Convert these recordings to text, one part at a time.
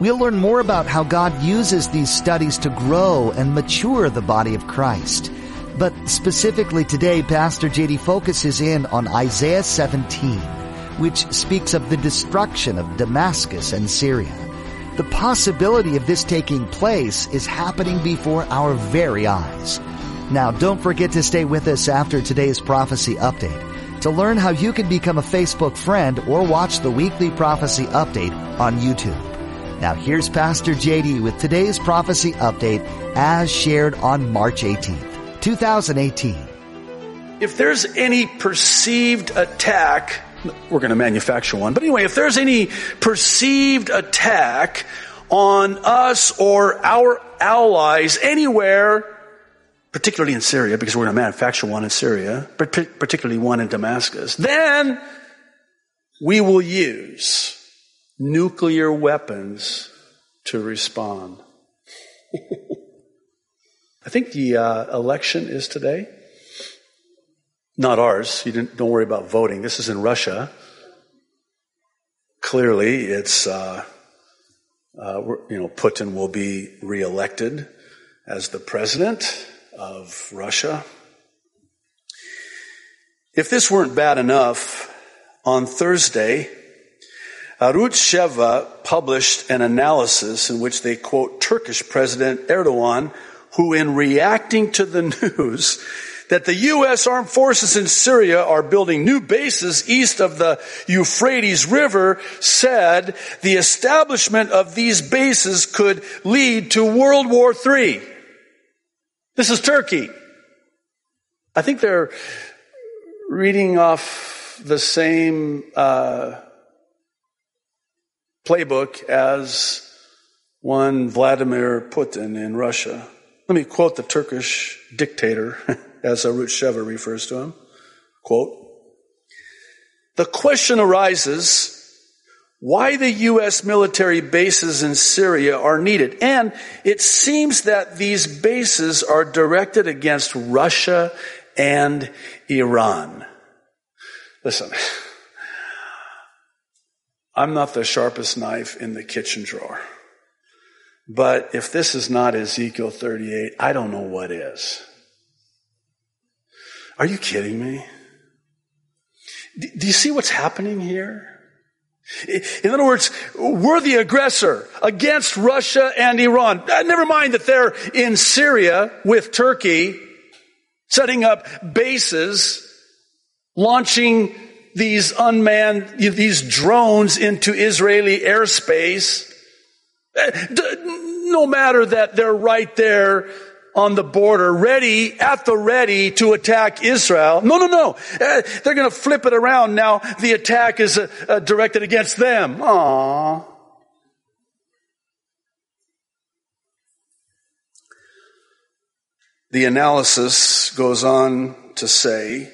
We'll learn more about how God uses these studies to grow and mature the body of Christ. But specifically today, Pastor JD focuses in on Isaiah 17, which speaks of the destruction of Damascus and Syria. The possibility of this taking place is happening before our very eyes. Now, don't forget to stay with us after today's prophecy update to learn how you can become a Facebook friend or watch the weekly prophecy update on YouTube. Now here's Pastor JD with today's prophecy update as shared on March 18th, 2018. If there's any perceived attack, we're going to manufacture one, but anyway, if there's any perceived attack on us or our allies anywhere, particularly in Syria, because we're going to manufacture one in Syria, but particularly one in Damascus, then we will use nuclear weapons to respond. I think the uh, election is today. Not ours. You don't worry about voting. This is in Russia. Clearly, it's uh, uh, you know Putin will be reelected as the president of Russia. If this weren't bad enough, on Thursday, Arutz Sheva published an analysis in which they quote Turkish President Erdogan, who in reacting to the news that the U.S. armed forces in Syria are building new bases east of the Euphrates River said the establishment of these bases could lead to World War III. This is Turkey. I think they're reading off the same uh, playbook as one Vladimir Putin in Russia. Let me quote the Turkish dictator, as Arutz Sheva refers to him. Quote, the question arises why the U.S. military bases in Syria are needed. And it seems that these bases are directed against Russia and Iran. Listen, I'm not the sharpest knife in the kitchen drawer. But if this is not Ezekiel 38, I don't know what is. Are you kidding me? Do you see what's happening here? In other words, we're the aggressor against Russia and Iran. Uh, never mind that they're in Syria with Turkey, setting up bases, launching these unmanned, these drones into Israeli airspace. Eh, no matter that they're right there on the border, ready, at the ready to attack Israel. No, no, no. Uh, they're going to flip it around. Now the attack is uh, uh, directed against them. Aww. The analysis goes on to say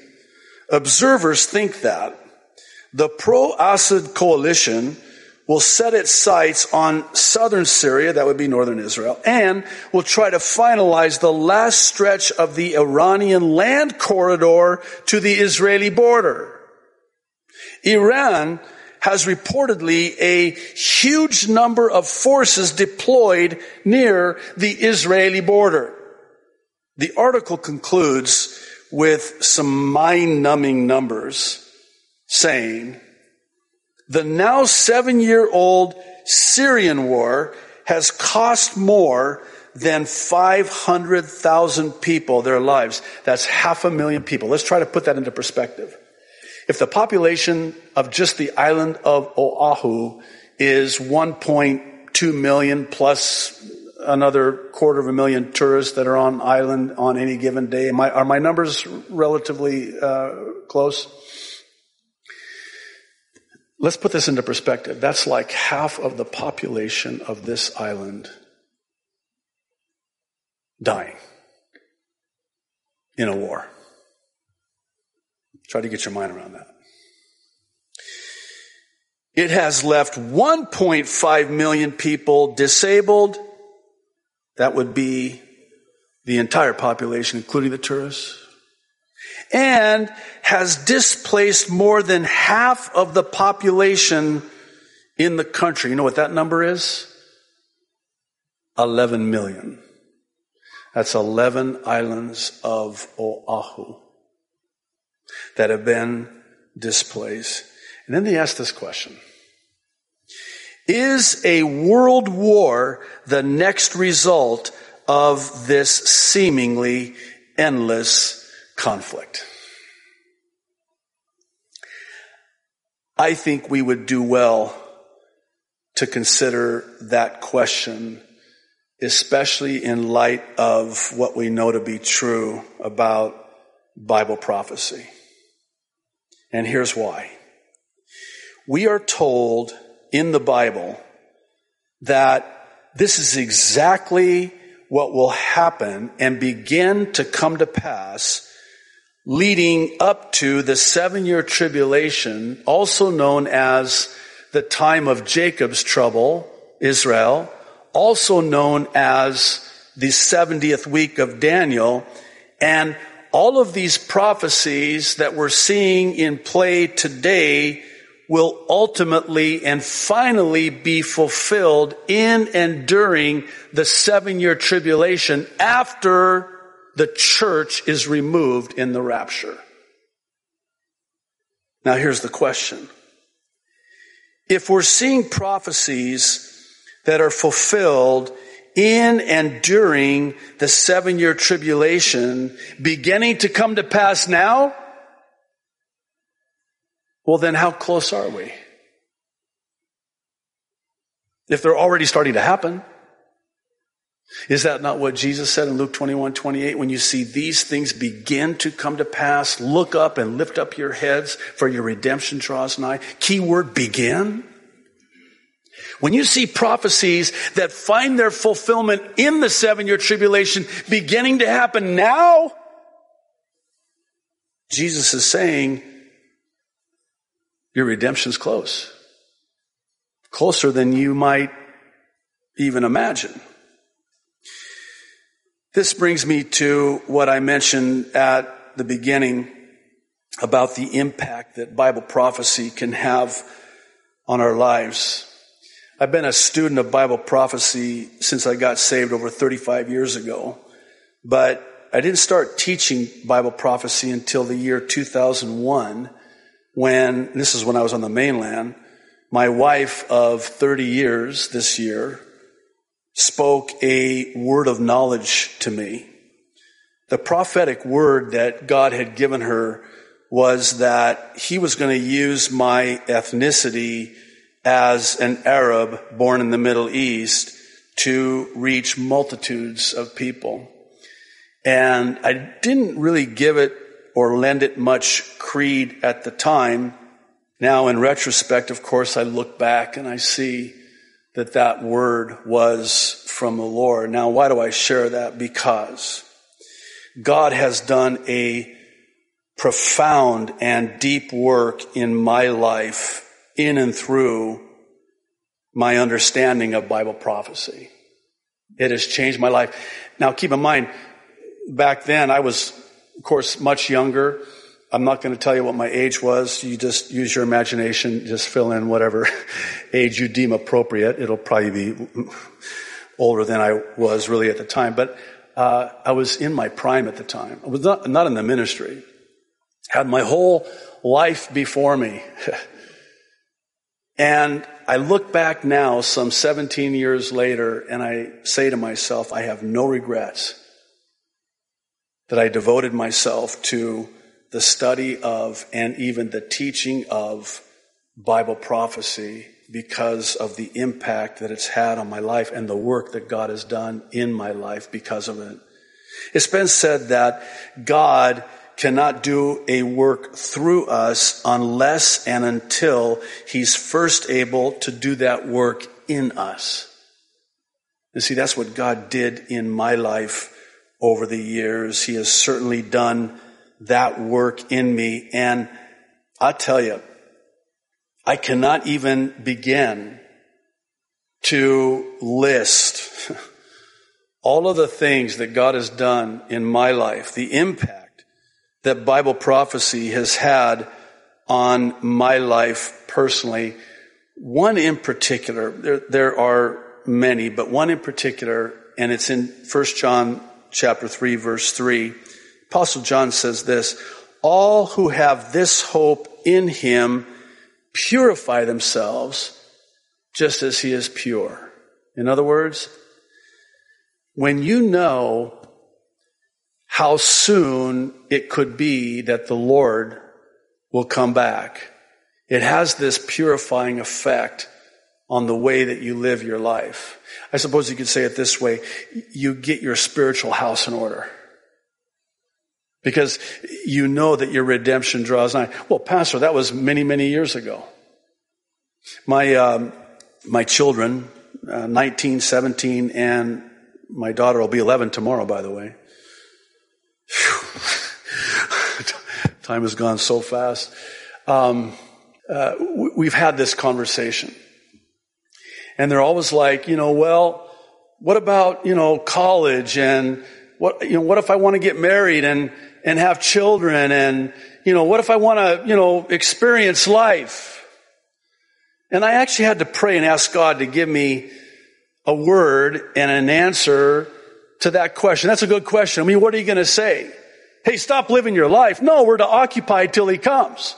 Observers think that the pro-Assad coalition will set its sights on southern Syria, that would be northern Israel, and will try to finalize the last stretch of the Iranian land corridor to the Israeli border. Iran has reportedly a huge number of forces deployed near the Israeli border. The article concludes with some mind numbing numbers saying the now seven year old Syrian war has cost more than 500,000 people their lives. That's half a million people. Let's try to put that into perspective. If the population of just the island of Oahu is 1.2 million plus another quarter of a million tourists that are on island on any given day, are my numbers relatively uh, close? Let's put this into perspective. That's like half of the population of this island dying in a war. Try to get your mind around that. It has left 1.5 million people disabled. That would be the entire population, including the tourists. And has displaced more than half of the population in the country. You know what that number is? 11 million. That's 11 islands of Oahu that have been displaced. And then they ask this question. Is a world war the next result of this seemingly endless conflict? I think we would do well to consider that question especially in light of what we know to be true about Bible prophecy. And here's why. We are told in the Bible that this is exactly what will happen and begin to come to pass leading up to the seven year tribulation, also known as the time of Jacob's trouble, Israel, also known as the 70th week of Daniel. And all of these prophecies that we're seeing in play today will ultimately and finally be fulfilled in and during the seven year tribulation after the church is removed in the rapture. Now here's the question. If we're seeing prophecies that are fulfilled in and during the seven year tribulation beginning to come to pass now? Well, then how close are we? If they're already starting to happen. Is that not what Jesus said in Luke 21, 28? When you see these things begin to come to pass, look up and lift up your heads for your redemption draws nigh. Key word begin. When you see prophecies that find their fulfillment in the seven year tribulation beginning to happen now, Jesus is saying, your redemption's close. Closer than you might even imagine. This brings me to what I mentioned at the beginning about the impact that Bible prophecy can have on our lives. I've been a student of Bible prophecy since I got saved over 35 years ago, but I didn't start teaching Bible prophecy until the year 2001 when, this is when I was on the mainland, my wife of 30 years this year spoke a word of knowledge to me. The prophetic word that God had given her was that he was going to use my ethnicity as an Arab born in the Middle East to reach multitudes of people. And I didn't really give it or lend it much creed at the time. Now, in retrospect, of course, I look back and I see that that word was from the Lord. Now, why do I share that? Because God has done a profound and deep work in my life in and through my understanding of Bible prophecy. It has changed my life. Now keep in mind, back then I was, of course, much younger. I'm not going to tell you what my age was. You just use your imagination, just fill in whatever age you deem appropriate. It'll probably be older than I was really at the time, but uh, I was in my prime at the time. I was not, not in the ministry. Had my whole life before me. And I look back now, some 17 years later, and I say to myself, I have no regrets that I devoted myself to the study of and even the teaching of Bible prophecy because of the impact that it's had on my life and the work that God has done in my life because of it. It's been said that God cannot do a work through us unless and until he's first able to do that work in us. And see, that's what God did in my life over the years. He has certainly done that work in me. And I tell you, I cannot even begin to list all of the things that God has done in my life, the impact that Bible prophecy has had on my life personally. One in particular, there, there are many, but one in particular, and it's in 1 John chapter 3 verse 3. Apostle John says this, all who have this hope in him purify themselves just as he is pure. In other words, when you know how soon it could be that the Lord will come back, it has this purifying effect on the way that you live your life. I suppose you could say it this way. You get your spiritual house in order. Because you know that your redemption draws nigh. Well, Pastor, that was many, many years ago. My, um, my children, uh, 19, 17, and my daughter will be 11 tomorrow, by the way. Time has gone so fast. Um, uh, we've had this conversation. And they're always like, you know, well, what about, you know, college and what, you know, what if I want to get married and, and have children and, you know, what if I want to, you know, experience life? And I actually had to pray and ask God to give me a word and an answer to that question. That's a good question. I mean, what are you going to say? Hey, stop living your life. No, we're to occupy till he comes.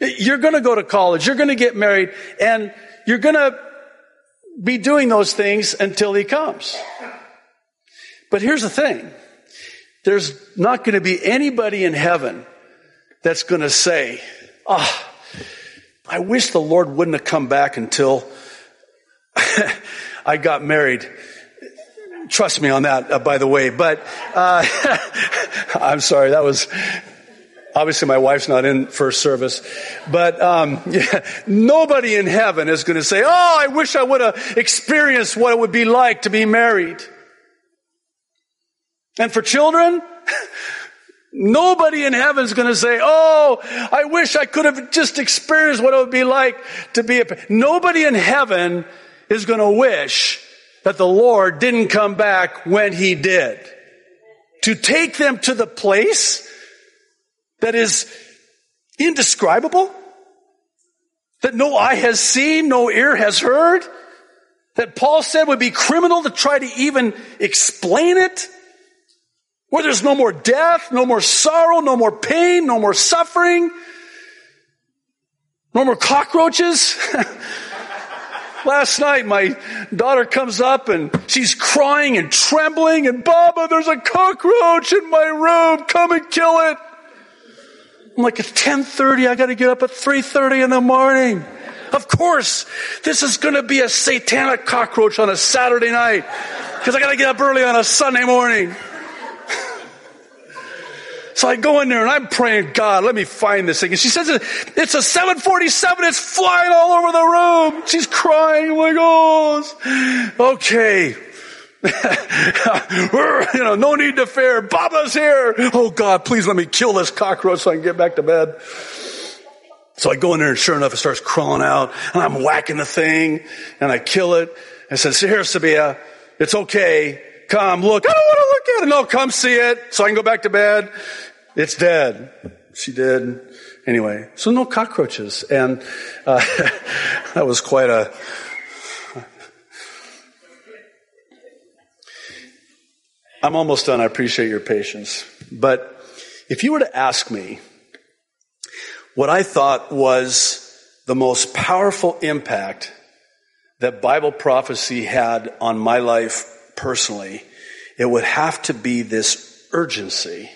You're going to go to college. You're going to get married and you're going to be doing those things until he comes. But here's the thing. There's not going to be anybody in heaven that's going to say, ah, oh, I wish the Lord wouldn't have come back until I got married. Trust me on that, uh, by the way. But uh, I'm sorry, that was Obviously, my wife's not in first service, but um, yeah, nobody in heaven is going to say, "Oh, I wish I would have experienced what it would be like to be married." And for children, nobody in heaven is going to say, "Oh, I wish I could have just experienced what it would be like to be a." Nobody in heaven is going to wish that the Lord didn't come back when He did to take them to the place that is indescribable, that no eye has seen, no ear has heard, that Paul said would be criminal to try to even explain it, where there's no more death, no more sorrow, no more pain, no more suffering, no more cockroaches. Last night, my daughter comes up and she's crying and trembling and Baba, there's a cockroach in my room. Come and kill it. I'm like, it's 1030. I got to get up at 330 in the morning. Of course, this is going to be a satanic cockroach on a Saturday night because I got to get up early on a Sunday morning. So I go in there and I'm praying, God, let me find this thing. And she says, it's a 747. It's flying all over the room. She's crying. Like, oh, okay. you know, no need to fear. Baba's here. Oh God, please let me kill this cockroach so I can get back to bed. So I go in there and sure enough, it starts crawling out and I'm whacking the thing and I kill it. I said, here, Sabia, it's okay. Come look. I don't want to look at it. No, come see it so I can go back to bed. It's dead. She did. Anyway, so no cockroaches. And uh, that was quite a I'm almost done. I appreciate your patience. But if you were to ask me what I thought was the most powerful impact that Bible prophecy had on my life personally, it would have to be this urgency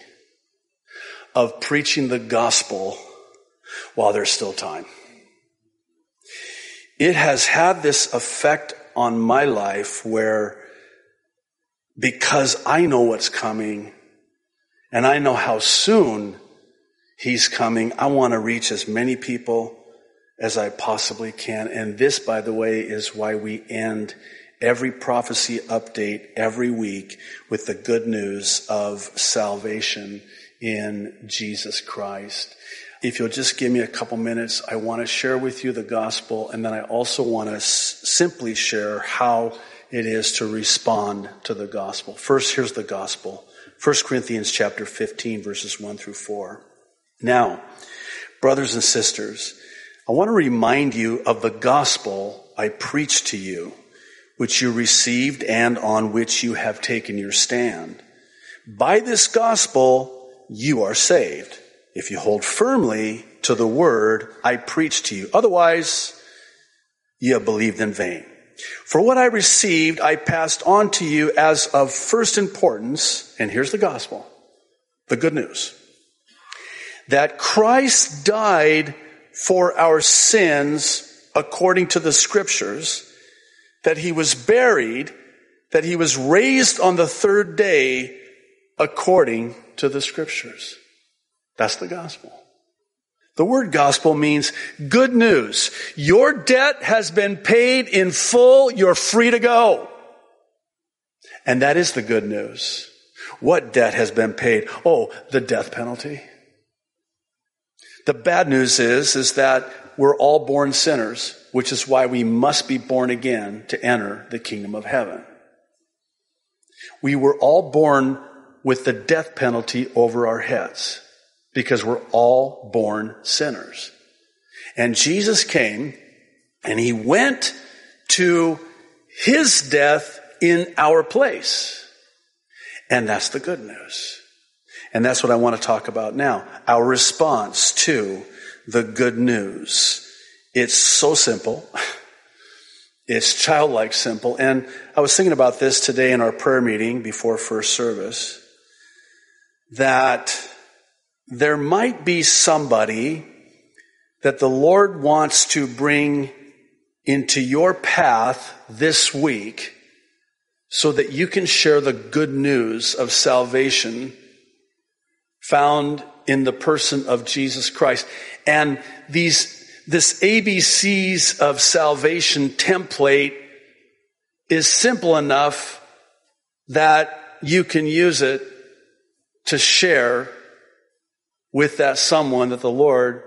of preaching the gospel while there's still time. It has had this effect on my life where because I know what's coming and I know how soon he's coming, I want to reach as many people as I possibly can. And this, by the way, is why we end every prophecy update every week with the good news of salvation in Jesus Christ. If you'll just give me a couple minutes, I want to share with you the gospel, and then I also want to s- simply share how it is to respond to the gospel. First, here's the gospel. 1 Corinthians chapter 15 verses 1 through 4. Now, brothers and sisters, I want to remind you of the gospel I preached to you, which you received and on which you have taken your stand. By this gospel, you are saved if you hold firmly to the word I preached to you. Otherwise, you have believed in vain. For what I received, I passed on to you as of first importance, and here's the gospel, the good news, that Christ died for our sins according to the scriptures, that he was buried, that he was raised on the third day according to the scriptures. That's the gospel. The word gospel means good news. Your debt has been paid in full. You're free to go. And that is the good news. What debt has been paid? Oh, the death penalty. The bad news is, is that we're all born sinners, which is why we must be born again to enter the kingdom of heaven. We were all born with the death penalty over our heads because we're all born sinners. And Jesus came and he went to his death in our place. And that's the good news. And that's what I want to talk about now. Our response to the good news. It's so simple. It's childlike simple. And I was thinking about this today in our prayer meeting before first service that there might be somebody that the Lord wants to bring into your path this week so that you can share the good news of salvation found in the person of Jesus Christ. And these, this ABCs of salvation template is simple enough that you can use it to share with that someone that the Lord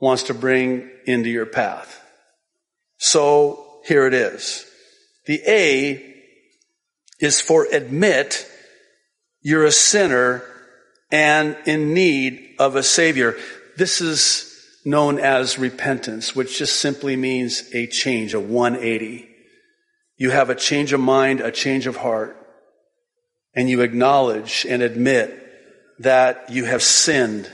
wants to bring into your path. So here it is. The A is for admit you're a sinner and in need of a savior. This is known as repentance, which just simply means a change, a 180. You have a change of mind, a change of heart, and you acknowledge and admit that you have sinned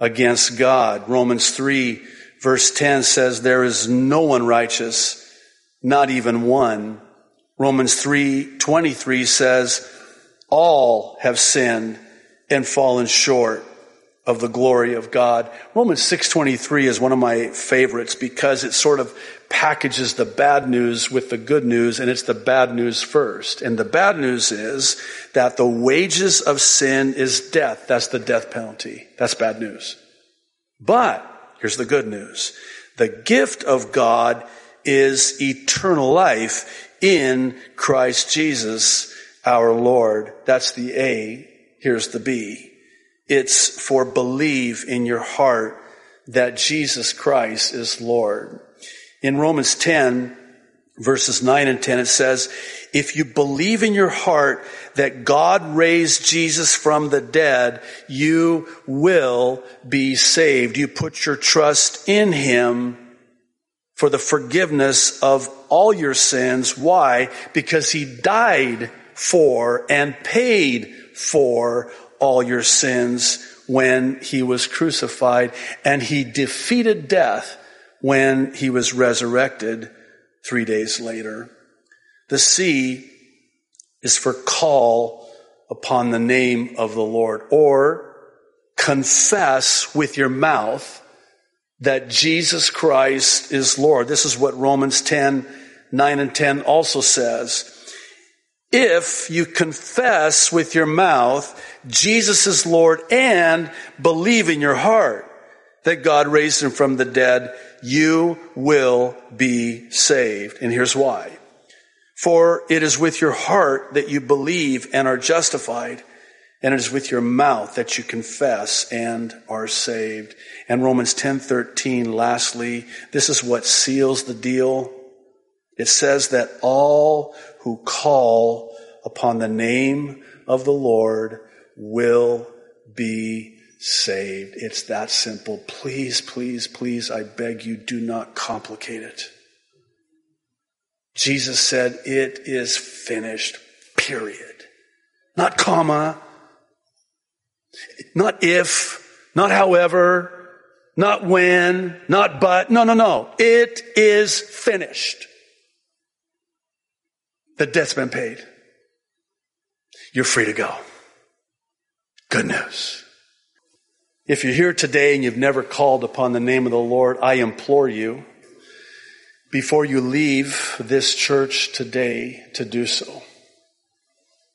against God. Romans 3 verse 10 says there is no one righteous, not even one. Romans 3:23 says all have sinned and fallen short of the glory of God. Romans 6:23 is one of my favorites because it sort of packages the bad news with the good news and it's the bad news first. And the bad news is that the wages of sin is death. That's the death penalty. That's bad news. But here's the good news. The gift of God is eternal life in Christ Jesus our Lord. That's the A. Here's the B. It's for believe in your heart that Jesus Christ is Lord. In Romans 10, verses 9 and 10, it says, if you believe in your heart that God raised Jesus from the dead, you will be saved. You put your trust in Him for the forgiveness of all your sins. Why? Because He died for and paid for all your sins when he was crucified and he defeated death when he was resurrected three days later. The C is for call upon the name of the Lord or confess with your mouth that Jesus Christ is Lord. This is what Romans 10, 9 and 10 also says. If you confess with your mouth Jesus is Lord and believe in your heart that God raised him from the dead, you will be saved. And here's why. For it is with your heart that you believe and are justified, and it is with your mouth that you confess and are saved. And Romans 10:13 lastly, this is what seals the deal. It says that all who call upon the name of the Lord will be saved. It's that simple. Please, please, please, I beg you, do not complicate it. Jesus said, it is finished, period. Not comma, not if, not however, not when, not but. No, no, no. It is finished. The debt's been paid. You're free to go. Good news. If you're here today and you've never called upon the name of the Lord, I implore you, before you leave this church today, to do so.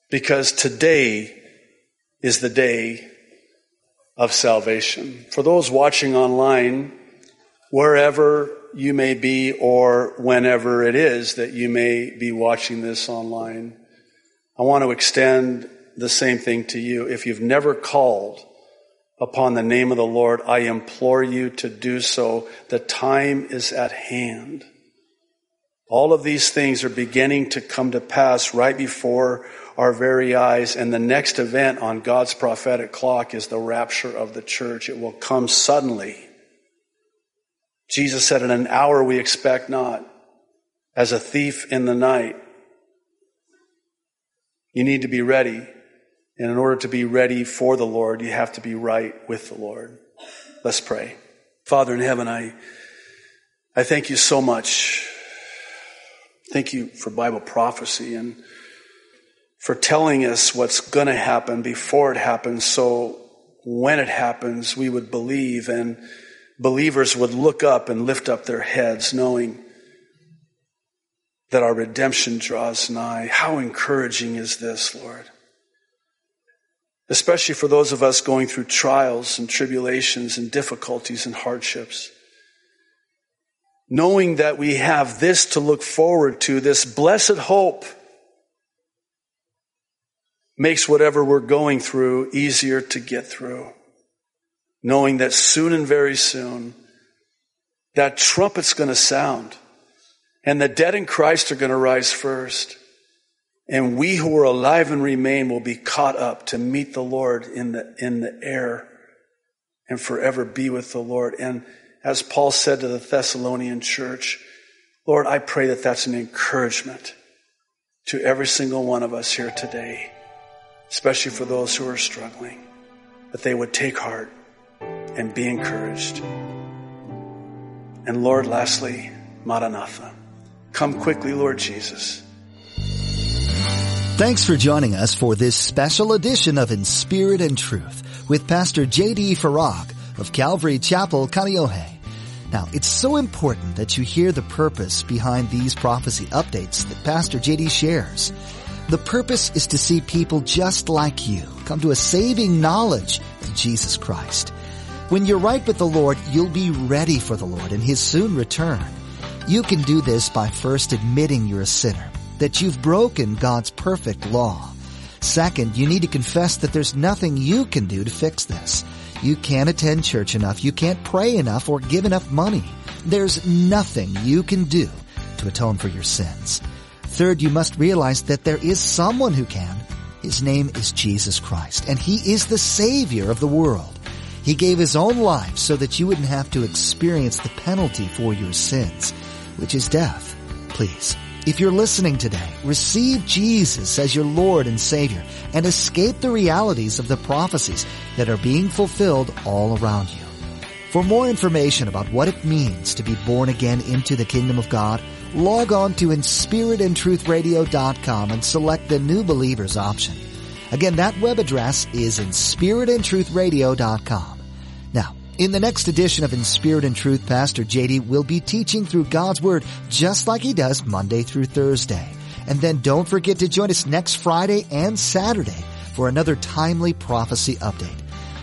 Because today is the day of salvation. For those watching online, wherever you may be or whenever it is that you may be watching this online, I want to extend the same thing to you. If you've never called upon the name of the Lord, I implore you to do so. The time is at hand. All of these things are beginning to come to pass right before our very eyes. And the next event on God's prophetic clock is the rapture of the church. It will come suddenly. Jesus said, in an hour we expect not, as a thief in the night. You need to be ready. And in order to be ready for the Lord, you have to be right with the Lord. Let's pray. Father in heaven, I, I thank you so much. Thank you for Bible prophecy and for telling us what's going to happen before it happens. So when it happens, we would believe and believers would look up and lift up their heads knowing that our redemption draws nigh. How encouraging is this, Lord? especially for those of us going through trials and tribulations and difficulties and hardships. Knowing that we have this to look forward to, this blessed hope, makes whatever we're going through easier to get through. Knowing that soon and very soon, that trumpet's going to sound and the dead in Christ are going to rise first. And we who are alive and remain will be caught up to meet the Lord in the, in the air and forever be with the Lord. And as Paul said to the Thessalonian church, Lord, I pray that that's an encouragement to every single one of us here today, especially for those who are struggling, that they would take heart and be encouraged. And Lord, lastly, Maranatha. Come quickly, Lord Jesus. Thanks for joining us for this special edition of In Spirit and Truth with Pastor J.D. Farag of Calvary Chapel, Kaneohe. Now, it's so important that you hear the purpose behind these prophecy updates that Pastor J.D. shares. The purpose is to see people just like you come to a saving knowledge of Jesus Christ. When you're right with the Lord, you'll be ready for the Lord and His soon return. You can do this by first admitting you're a sinner that you've broken God's perfect law. Second, you need to confess that there's nothing you can do to fix this. You can't attend church enough, you can't pray enough, or give enough money. There's nothing you can do to atone for your sins. Third, you must realize that there is someone who can. His name is Jesus Christ, and He is the Savior of the world. He gave His own life so that you wouldn't have to experience the penalty for your sins, which is death. Please if you're listening today, receive Jesus as your Lord and Savior and escape the realities of the prophecies that are being fulfilled all around you. For more information about what it means to be born again into the kingdom of God, log on to inspiritandtruthradio.com and select the new believers option. Again, that web address is in spiritandtruthradio.com. Now, in the next edition of In Spirit and Truth, Pastor JD will be teaching through God's Word just like he does Monday through Thursday. And then don't forget to join us next Friday and Saturday for another timely prophecy update.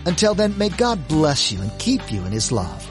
Until then, may God bless you and keep you in his love.